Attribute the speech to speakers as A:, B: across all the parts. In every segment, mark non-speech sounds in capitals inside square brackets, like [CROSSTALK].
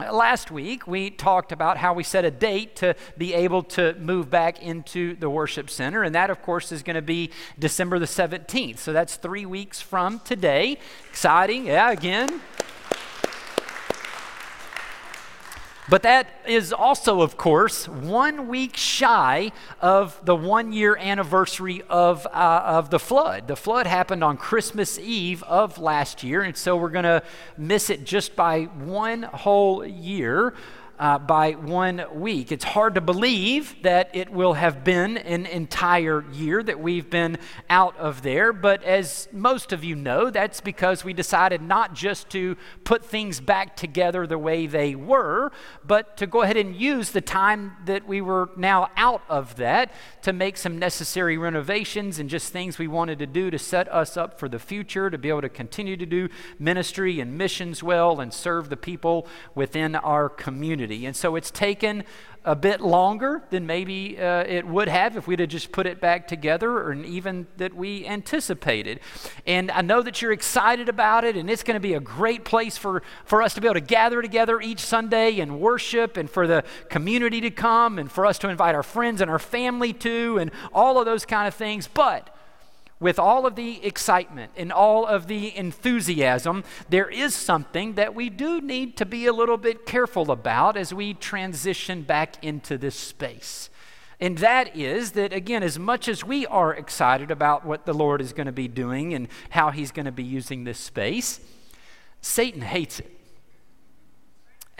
A: Last week, we talked about how we set a date to be able to move back into the worship center, and that, of course, is going to be December the 17th. So that's three weeks from today. Exciting, yeah, again. But that is also, of course, one week shy of the one year anniversary of, uh, of the flood. The flood happened on Christmas Eve of last year, and so we're going to miss it just by one whole year uh, by one week. It's hard to believe that it will have been an entire year that we've been out of there, but as most of you know, that's because we decided not just to put things back together the way they were, but to go ahead and use the time that we were now out of that to make some necessary renovations and just things we wanted to do to set us up for the future, to be able to continue to do ministry and missions well and serve the people within our community And so it's taken a bit longer than maybe uh, it would have if we'd have just put it back together or even that we anticipated. And I know that you're excited about it, and it's going to be a great place for, for us to be able to gather together each Sunday and worship, and for the community to come, and for us to invite our friends and our family to, and all of those kind of things. But with all of the excitement and all of the enthusiasm, there is something that we do need to be a little bit careful about as we transition back into this space. And that is that, again, as much as we are excited about what the Lord is going to be doing and how He's going to be using this space, Satan hates it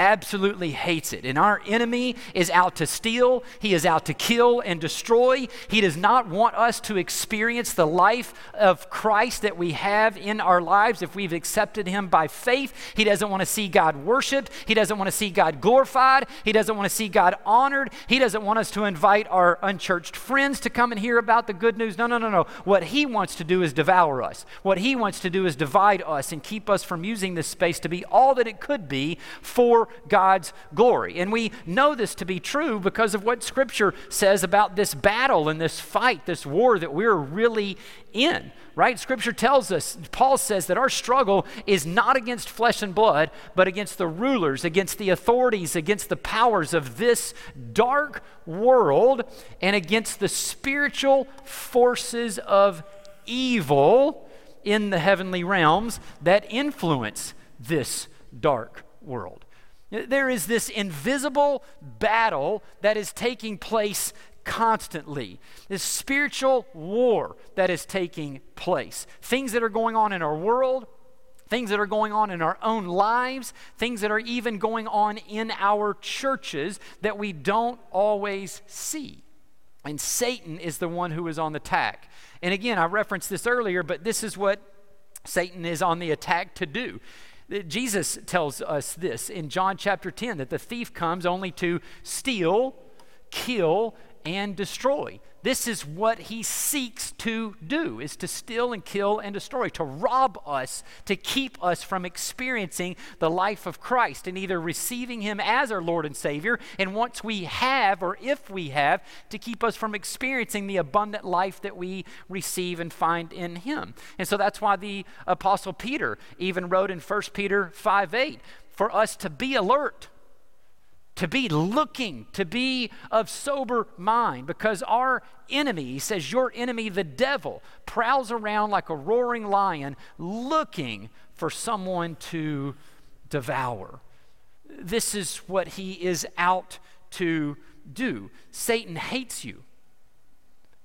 A: absolutely hates it. And our enemy is out to steal, he is out to kill and destroy. He does not want us to experience the life of Christ that we have in our lives if we've accepted him by faith. He doesn't want to see God worshiped, he doesn't want to see God glorified, he doesn't want to see God honored, he doesn't want us to invite our unchurched friends to come and hear about the good news. No, no, no, no. What he wants to do is devour us. What he wants to do is divide us and keep us from using this space to be all that it could be for God's glory. And we know this to be true because of what Scripture says about this battle and this fight, this war that we're really in, right? Scripture tells us, Paul says that our struggle is not against flesh and blood, but against the rulers, against the authorities, against the powers of this dark world, and against the spiritual forces of evil in the heavenly realms that influence this dark world. There is this invisible battle that is taking place constantly. This spiritual war that is taking place. Things that are going on in our world, things that are going on in our own lives, things that are even going on in our churches that we don't always see. And Satan is the one who is on the attack. And again, I referenced this earlier, but this is what Satan is on the attack to do. Jesus tells us this in John chapter 10 that the thief comes only to steal, kill, and destroy. This is what he seeks to do is to steal and kill and destroy, to rob us, to keep us from experiencing the life of Christ and either receiving him as our Lord and Savior, and once we have or if we have, to keep us from experiencing the abundant life that we receive and find in him. And so that's why the apostle Peter even wrote in 1 Peter 5 8 for us to be alert to be looking, to be of sober mind, because our enemy, he says, your enemy, the devil, prowls around like a roaring lion looking for someone to devour. This is what he is out to do. Satan hates you.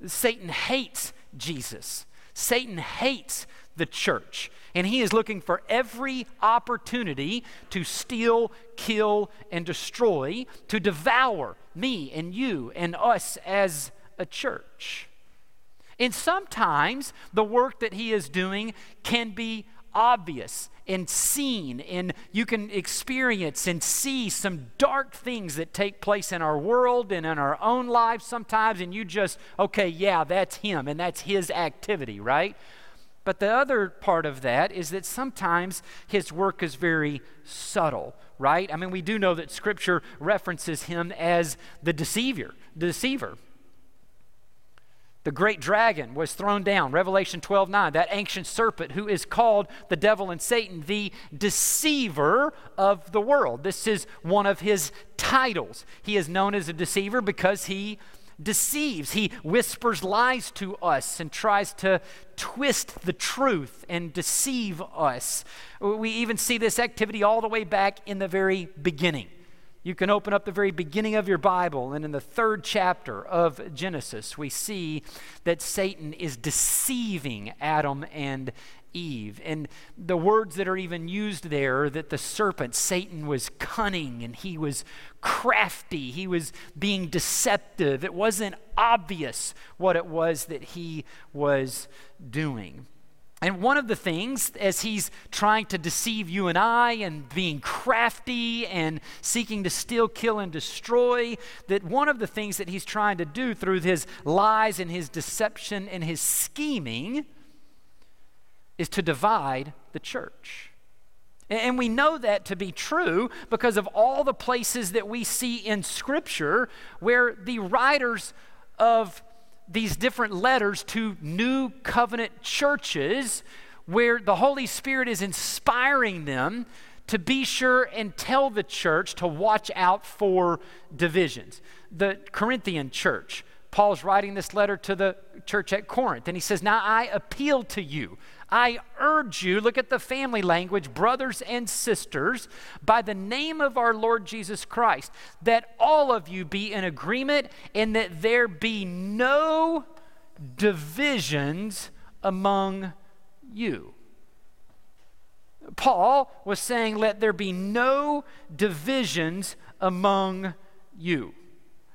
A: Satan hates Jesus. Satan hates the church. And he is looking for every opportunity to steal, kill, and destroy, to devour me and you and us as a church. And sometimes the work that he is doing can be obvious and seen, and you can experience and see some dark things that take place in our world and in our own lives sometimes, and you just, okay, yeah, that's him, and that's his activity, right? But the other part of that is that sometimes his work is very subtle, right? I mean, we do know that scripture references him as the deceiver, the deceiver. The great dragon was thrown down, Revelation 12 9. That ancient serpent who is called the devil and Satan, the deceiver of the world. This is one of his titles. He is known as a deceiver because he deceives. He whispers lies to us and tries to twist the truth and deceive us. We even see this activity all the way back in the very beginning. You can open up the very beginning of your Bible, and in the third chapter of Genesis, we see that Satan is deceiving Adam and Eve. And the words that are even used there that the serpent, Satan, was cunning and he was crafty, he was being deceptive. It wasn't obvious what it was that he was doing. And one of the things, as he's trying to deceive you and I and being crafty and seeking to steal, kill, and destroy, that one of the things that he's trying to do through his lies and his deception and his scheming is to divide the church. And we know that to be true because of all the places that we see in Scripture where the writers of these different letters to new covenant churches where the Holy Spirit is inspiring them to be sure and tell the church to watch out for divisions. The Corinthian church, Paul's writing this letter to the church at Corinth, and he says, Now I appeal to you I urge you, look at the family language, brothers and sisters, by the name of our Lord Jesus Christ, that all of you be in agreement and that there be no divisions among you. Paul was saying, Let there be no divisions among you.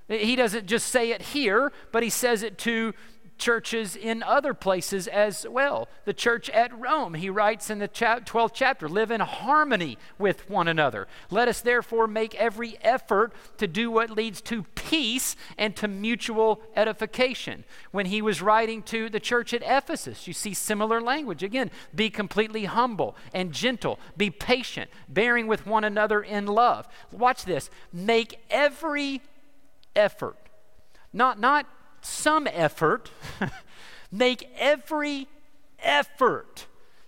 A: He doesn't just say it here, but he says it to churches in other places as well. The church at Rome, he writes in the 12th chapter, live in harmony with one another. Let us therefore make every effort to do what leads to peace and to mutual edification. When he was writing to the church at Ephesus, you see similar language. Again, be completely humble and gentle, be patient, bearing with one another in love. Watch this. Make every effort. Not, not some effort, [LAUGHS] make every effort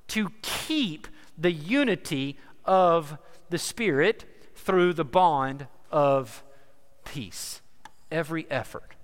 A: to keep the unity of the Spirit through the bond of peace. Every effort.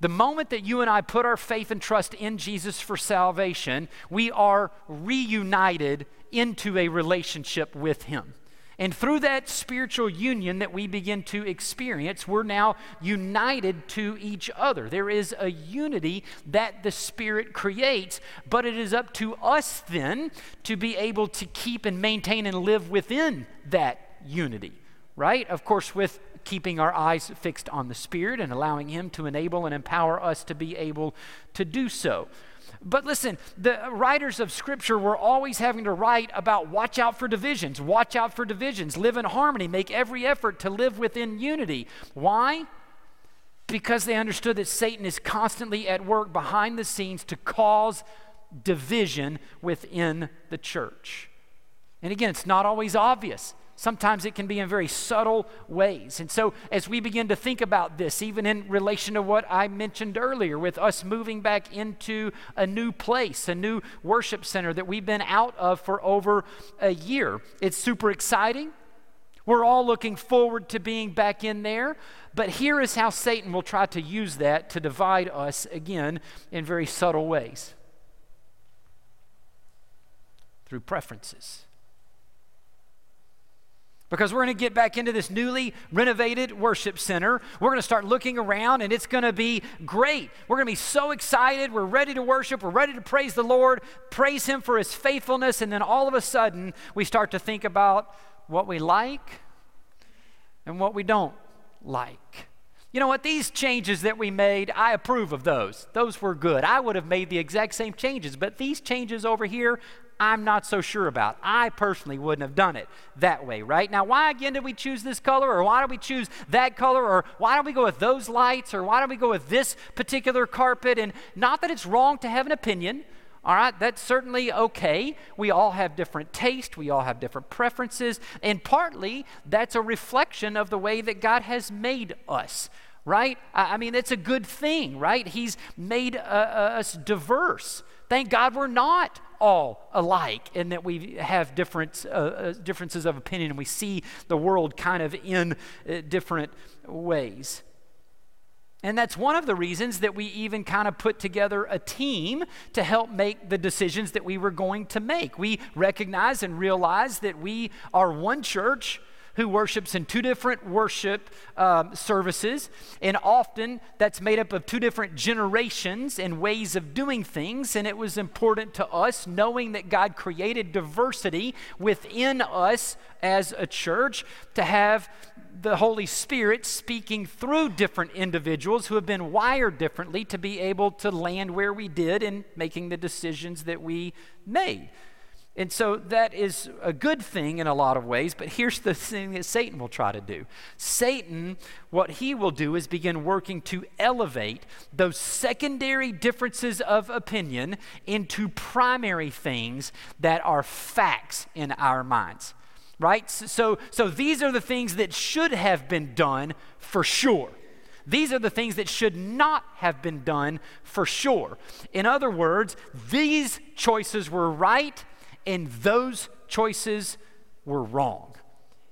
A: The moment that you and I put our faith and trust in Jesus for salvation, we are reunited into a relationship with Him. And through that spiritual union that we begin to experience, we're now united to each other. There is a unity that the Spirit creates, but it is up to us then to be able to keep and maintain and live within that unity, right? Of course, with keeping our eyes fixed on the Spirit and allowing Him to enable and empower us to be able to do so. But listen, the writers of Scripture were always having to write about watch out for divisions, watch out for divisions, live in harmony, make every effort to live within unity. Why? Because they understood that Satan is constantly at work behind the scenes to cause division within the church. And again, it's not always obvious. Sometimes it can be in very subtle ways. And so, as we begin to think about this, even in relation to what I mentioned earlier, with us moving back into a new place, a new worship center that we've been out of for over a year, it's super exciting. We're all looking forward to being back in there. But here is how Satan will try to use that to divide us again in very subtle ways through preferences because we're going to get back into this newly renovated worship center. We're going to start looking around and it's going to be great. We're going to be so excited. We're ready to worship. We're ready to praise the Lord, praise Him for His faithfulness. And then all of a sudden, we start to think about what we like and what we don't like. You know what? These changes that we made, I approve of those. Those were good. I would have made the exact same changes, but these changes over here, I'm not so sure about. I personally wouldn't have done it that way, right? Now, why again did we choose this color, or why did we choose that color, or why don't we go with those lights, or why don't we go with this particular carpet? And not that it's wrong to have an opinion. All right, that's certainly okay. We all have different taste, we all have different preferences, and partly that's a reflection of the way that God has made us. right? I, mean, it's a good thing, right? He's made uh, uh, us diverse. Thank God we're not all alike and that we have different, uh, uh, differences of opinion and we see the world kind of in uh, different ways. And that's one of the reasons that we even kind of put together a team to help make the decisions that we were going to make. We recognize and realize that we are one church who worships in two different worship um, services, and often that's made up of two different generations and ways of doing things. And it was important to us, knowing that God created diversity within us as a church, to have the Holy Spirit speaking through different individuals who have been wired differently to be able to land where we did and making the decisions that we made. And so that is a good thing in a lot of ways, but here's the thing that Satan will try to do. Satan, what he will do is begin working to elevate those secondary differences of opinion into primary things that are facts in our minds. Right? So, so these are the things that should have been done for sure. These are the things that should not have been done for sure. In other words, these choices were right and those choices were wrong.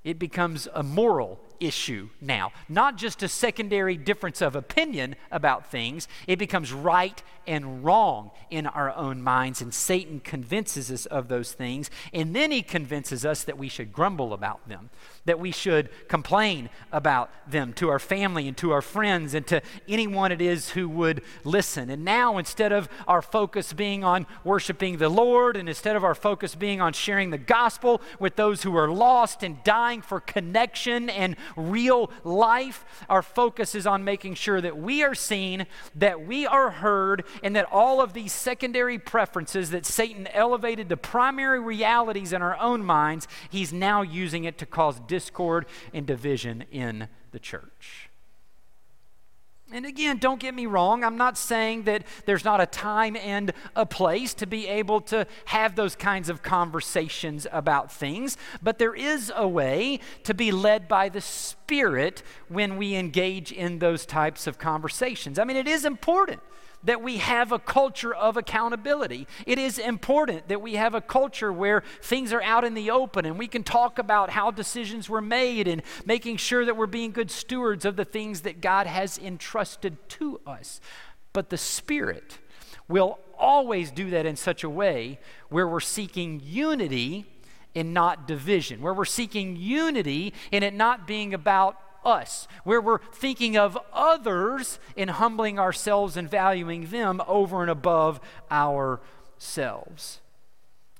A: It becomes a moral issue now, not just a secondary difference of opinion about things. It becomes right and wrong in our own minds, and Satan convinces us of those things, and then he convinces us that we should grumble about them that we should complain about them to our family and to our friends and to anyone it is who would listen. And now, instead of our focus being on worshiping the Lord and instead of our focus being on sharing the gospel with those who are lost and dying for connection and real life, our focus is on making sure that we are seen, that we are heard, and that all of these secondary preferences that Satan elevated to primary realities in our own minds, he's now using it to cause discord and division in the church. And again, don't get me wrong, I'm not saying that there's not a time and a place to be able to have those kinds of conversations about things, but there is a way to be led by the Spirit when we engage in those types of conversations. I mean, it is important that we have a culture of accountability. It is important that we have a culture where things are out in the open and we can talk about how decisions were made and making sure that we're being good stewards of the things that God has entrusted to us. But the Spirit will always do that in such a way where we're seeking unity and not division, where we're seeking unity and it not being about us, where we're thinking of others and humbling ourselves and valuing them over and above ourselves.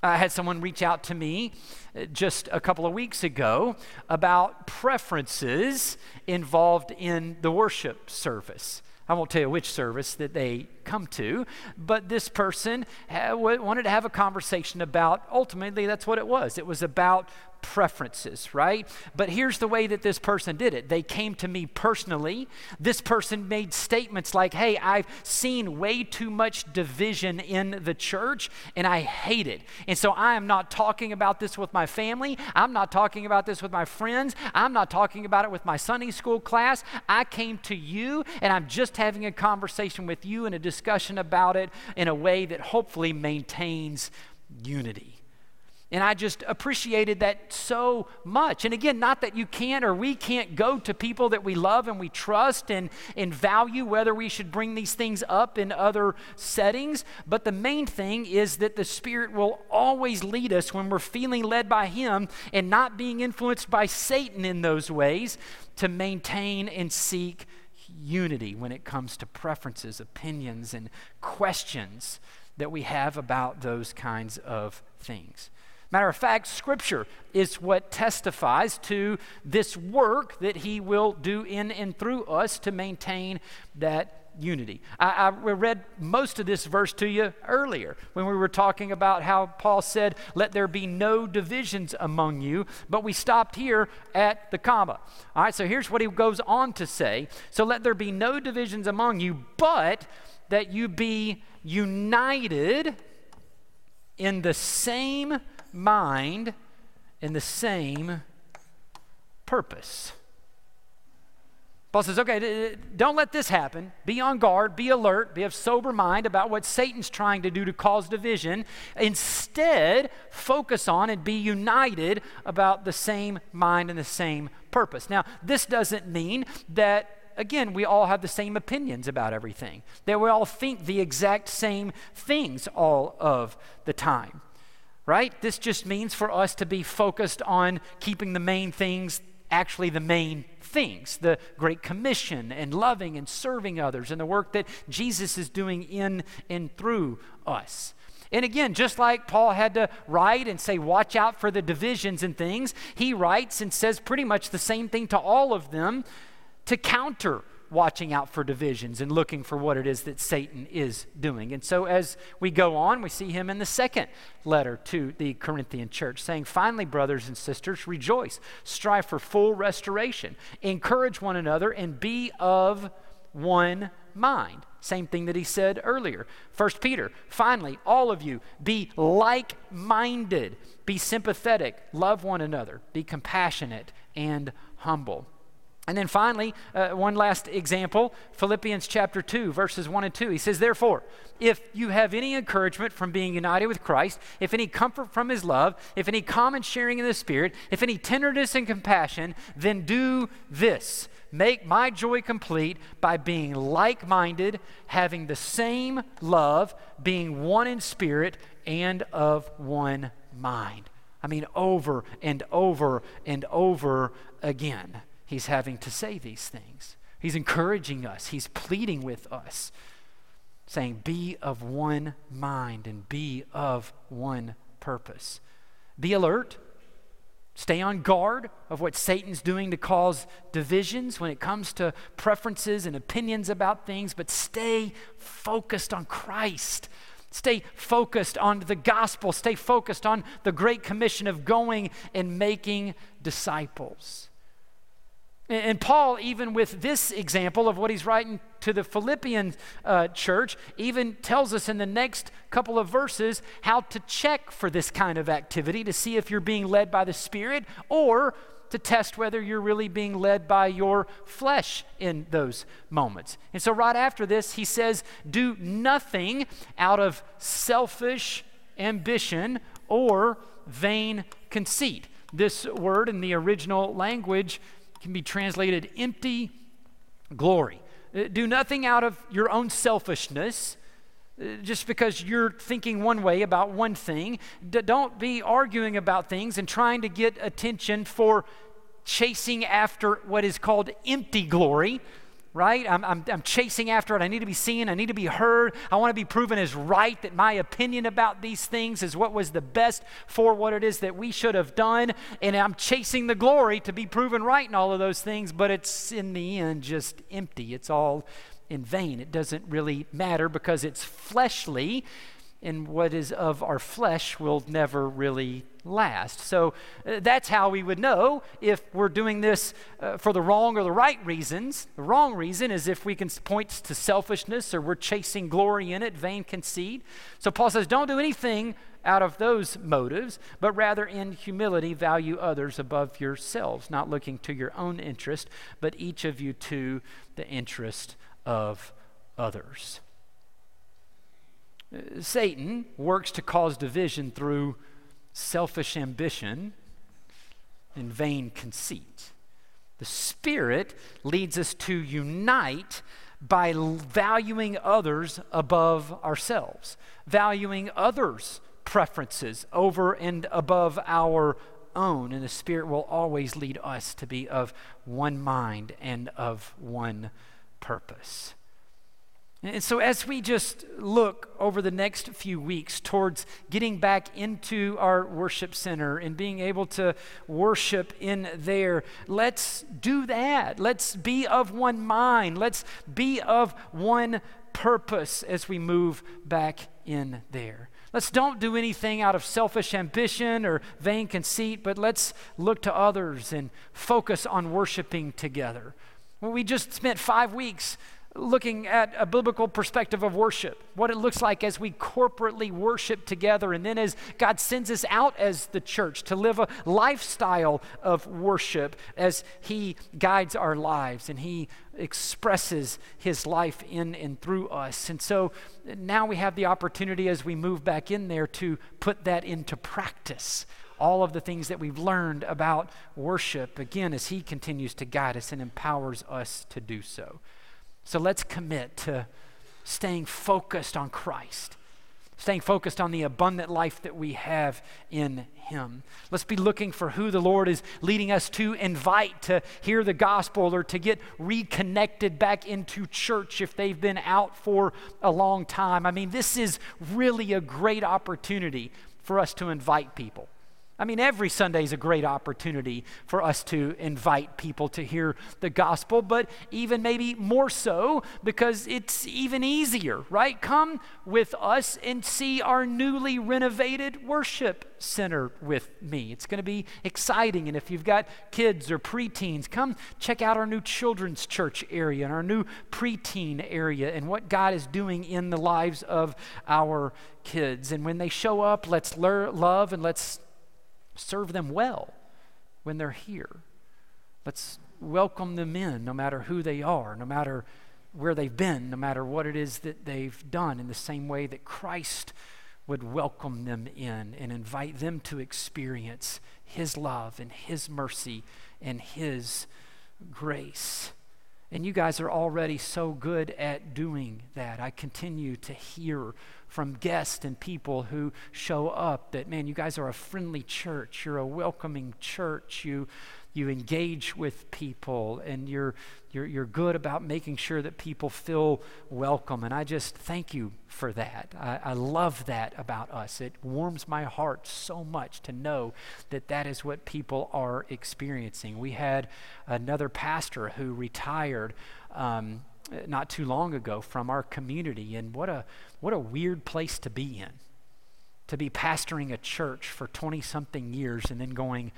A: I had someone reach out to me uh, just a couple of weeks ago about preferences involved in the worship service. I won't tell you which service that they come to, but this person wanted to have a conversation about ultimately that's what it was. It was about preferences, right? But here's the way that this person did it. They came to me personally. This person made statements like, Hey, I've seen way too much division in the church and I hate it. And so I am not talking about this with my family. I'm not talking about this with my friends. I'm not talking about it with my Sunday school class. I came to you and I'm just having a conversation with you and a discussion about it in a way that hopefully maintains unity. And I just appreciated that so much. And again, not that you can't or we can't go to people that we love and we trust and, and value, whether we should bring these things up in other settings. But the main thing is that the Spirit will always lead us when we're feeling led by Him and not being influenced by Satan in those ways to maintain and seek unity when it comes to preferences, opinions, and questions that we have about those kinds of things. Matter of fact, Scripture is what testifies to this work that He will do in and through us to maintain that unity. I, I, read most of this verse to you earlier when we were talking about how Paul said, Let there be no divisions among you, but we stopped here at the comma. All right, so here's what he goes on to say So let there be no divisions among you, but that you be united in the same mind and the same purpose. Paul says, okay, don't let this happen. Be on guard, be alert, be of sober mind about what Satan's trying to do to cause division. Instead, focus on and be united about the same mind and the same purpose. Now, this doesn't mean that, again, we all have the same opinions about everything, that we all think the exact same things all of the time, right? This just means for us to be focused on keeping the main things actually the main things the Great Commission and loving and serving others and the work that Jesus is doing in and through us. And again, just like Paul had to write and say, watch out for the divisions and things, he writes and says pretty much the same thing to all of them to counter watching out for divisions and looking for what it is that Satan is doing. And so as we go on, we see him in the second letter to the Corinthian church saying, Finally, brothers and sisters, rejoice, strive for full restoration, encourage one another, and be of one mind. Same thing that he said earlier. First Peter, finally, all of you, be like minded, be sympathetic, love one another, be compassionate and humble. And then finally, uh, one last example Philippians chapter 2, verses 1 and 2. He says, Therefore, if you have any encouragement from being united with Christ, if any comfort from his love, if any common sharing in the Spirit, if any tenderness and compassion, then do this. Make my joy complete by being like minded, having the same love, being one in spirit, and of one mind. I mean, over and over and over again he's having to say these things. He's encouraging us, he's pleading with us, saying, Be of one mind and be of one purpose. Be alert. Stay on guard of what Satan's doing to cause divisions when it comes to preferences and opinions about things, but stay focused on Christ. Stay focused on the gospel. Stay focused on the great commission of going and making disciples. And Paul, even with this example of what he's writing to the Philippian uh, church, even tells us in the next couple of verses how to check for this kind of activity to see if you're being led by the Spirit or to test whether you're really being led by your flesh in those moments. And so, right after this, he says, Do nothing out of selfish ambition or vain conceit. This word in the original language can be translated empty glory. Uh, do nothing out of your own selfishness uh, just because you're thinking one way about one thing. D- don't be arguing about things and trying to get attention for chasing after what is called empty glory right? I'm, I'm, I'm, chasing after it. I need to be seen. I need to be heard. I want to be proven as right that my opinion about these things is what was the best for what it is that we should have done. And I'm chasing the glory to be proven right in all of those things, but it's in the end just empty. It's all in vain. It doesn't really matter because it's fleshly and what is of our flesh will never really last. So uh, that's how we would know if we're doing this uh, for the wrong or the right reasons. The wrong reason is if we can point to selfishness or we're chasing glory in it, vain conceit. So Paul says, don't do anything out of those motives, but rather in humility value others above yourselves, not looking to your own interest, but each of you to the interest of others. Satan works to cause division through selfish ambition and vain conceit. The Spirit leads us to unite by valuing others above ourselves, valuing others' preferences over and above our own. And the Spirit will always lead us to be of one mind and of one purpose. And so, as we just look over the next few weeks towards getting back into our worship center and being able to worship in there, let's do that. Let's be of one mind. Let's be of one purpose as we move back in there. Let's don't do anything out of selfish ambition or vain conceit, but let's look to others and focus on worshiping together. Well, we just spent five weeks looking at a biblical perspective of worship, what it looks like as we corporately worship together, and then as God sends us out as the church to live a lifestyle of worship as He guides our lives and He expresses His life in and through us. And so now we have the opportunity as we move back in there to put that into practice all of the things that we've learned about worship, again, as He continues to guide us and empowers us to do so. So let's commit to staying focused on Christ, staying focused on the abundant life that we have in Him. Let's be looking for who the Lord is leading us to invite to hear the gospel or to get reconnected back into church if they've been out for a long time. I mean, this is really a great opportunity for us to invite people. I mean, every Sunday is a great opportunity for us to invite people to hear the gospel, but even maybe more so because it's even easier, right? Come with us and see our newly renovated worship center with me. It's going to be exciting. And if you've got kids or preteens, come check out our new children's church area and our new preteen area and what God is doing in the lives of our kids. And when they show up, let's love and let's serve them well when they're here. Let's welcome them in, no matter who they are, no matter where they've been, no matter what it is that they've done, in the same way that Christ would welcome them in and invite them to experience His love and His mercy and His grace. And you guys are already so good at doing that. I continue to hear from guests and people who show up that, man, you guys are a friendly church. You're a welcoming church. You, you engage with people and you're, you're, you're good about making sure that people feel welcome. And I just thank you for that. I, I love that about us. It warms my heart so much to know that that is what people are experiencing. We had another pastor who retired. Um, not too long ago from our community, and what a what a weird place to be in. To be pastoring a church for 20 something years and then going,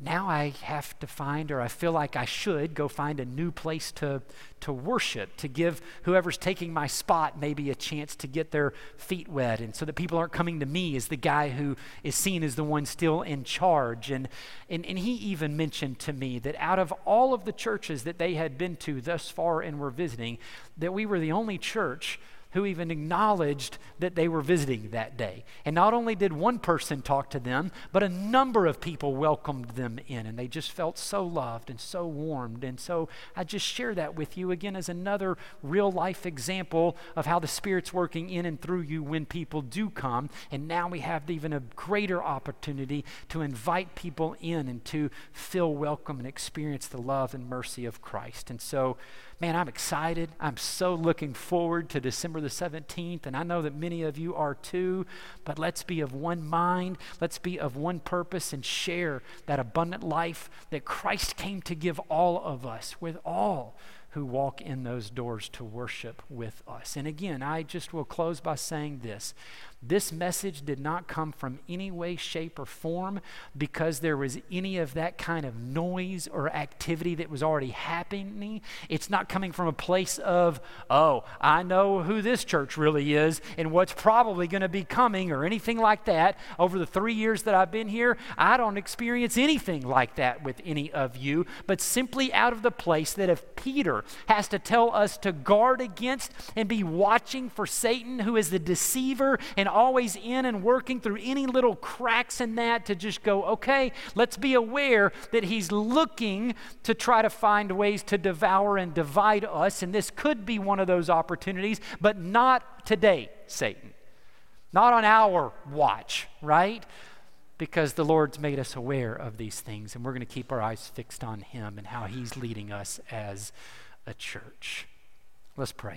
A: now I have to find, or I feel like I should go find a new place to, to worship, to give whoever's taking my spot maybe a chance to get their feet wet, and so that people aren't coming to me as the guy who is seen as the one still in charge. And, and, and he even mentioned to me that out of all of the churches that they had been to thus far and were visiting, that we were the only church who even acknowledged that they were visiting that day. And not only did one person talk to them, but a number of people welcomed them in, and they just felt so loved and so warmed. And so I just share that with you again as another real life example of how the Spirit's working in and through you when people do come. And now we have even a greater opportunity to invite people in and to feel welcome and experience the love and mercy of Christ. And so, man, I'm excited. I'm so looking forward to December the 17th, and I know that many of you are too. But let's be of one mind, let's be of one purpose, and share that abundant life that Christ came to give all of us with all who walk in those doors to worship with us. And again, I just will close by saying this this message did not come from any way, shape, or form because there was any of that kind of noise or activity that was already happening. It's not coming from a place of, oh, I know who this church really is and what's probably going to be coming or anything like that. Over the three years that I've been here, I don't experience anything like that with any of you, but simply out of the place that if Peter has to tell us to guard against and be watching for Satan, who is the deceiver and and always in and working through any little cracks in that to just go, okay, let's be aware that he's looking to try to find ways to devour and divide us. And this could be one of those opportunities, but not today, Satan. Not on our watch, right? Because the Lord's made us aware of these things, and we're going to keep our eyes fixed on Him and how He's leading us as a church. Let's pray.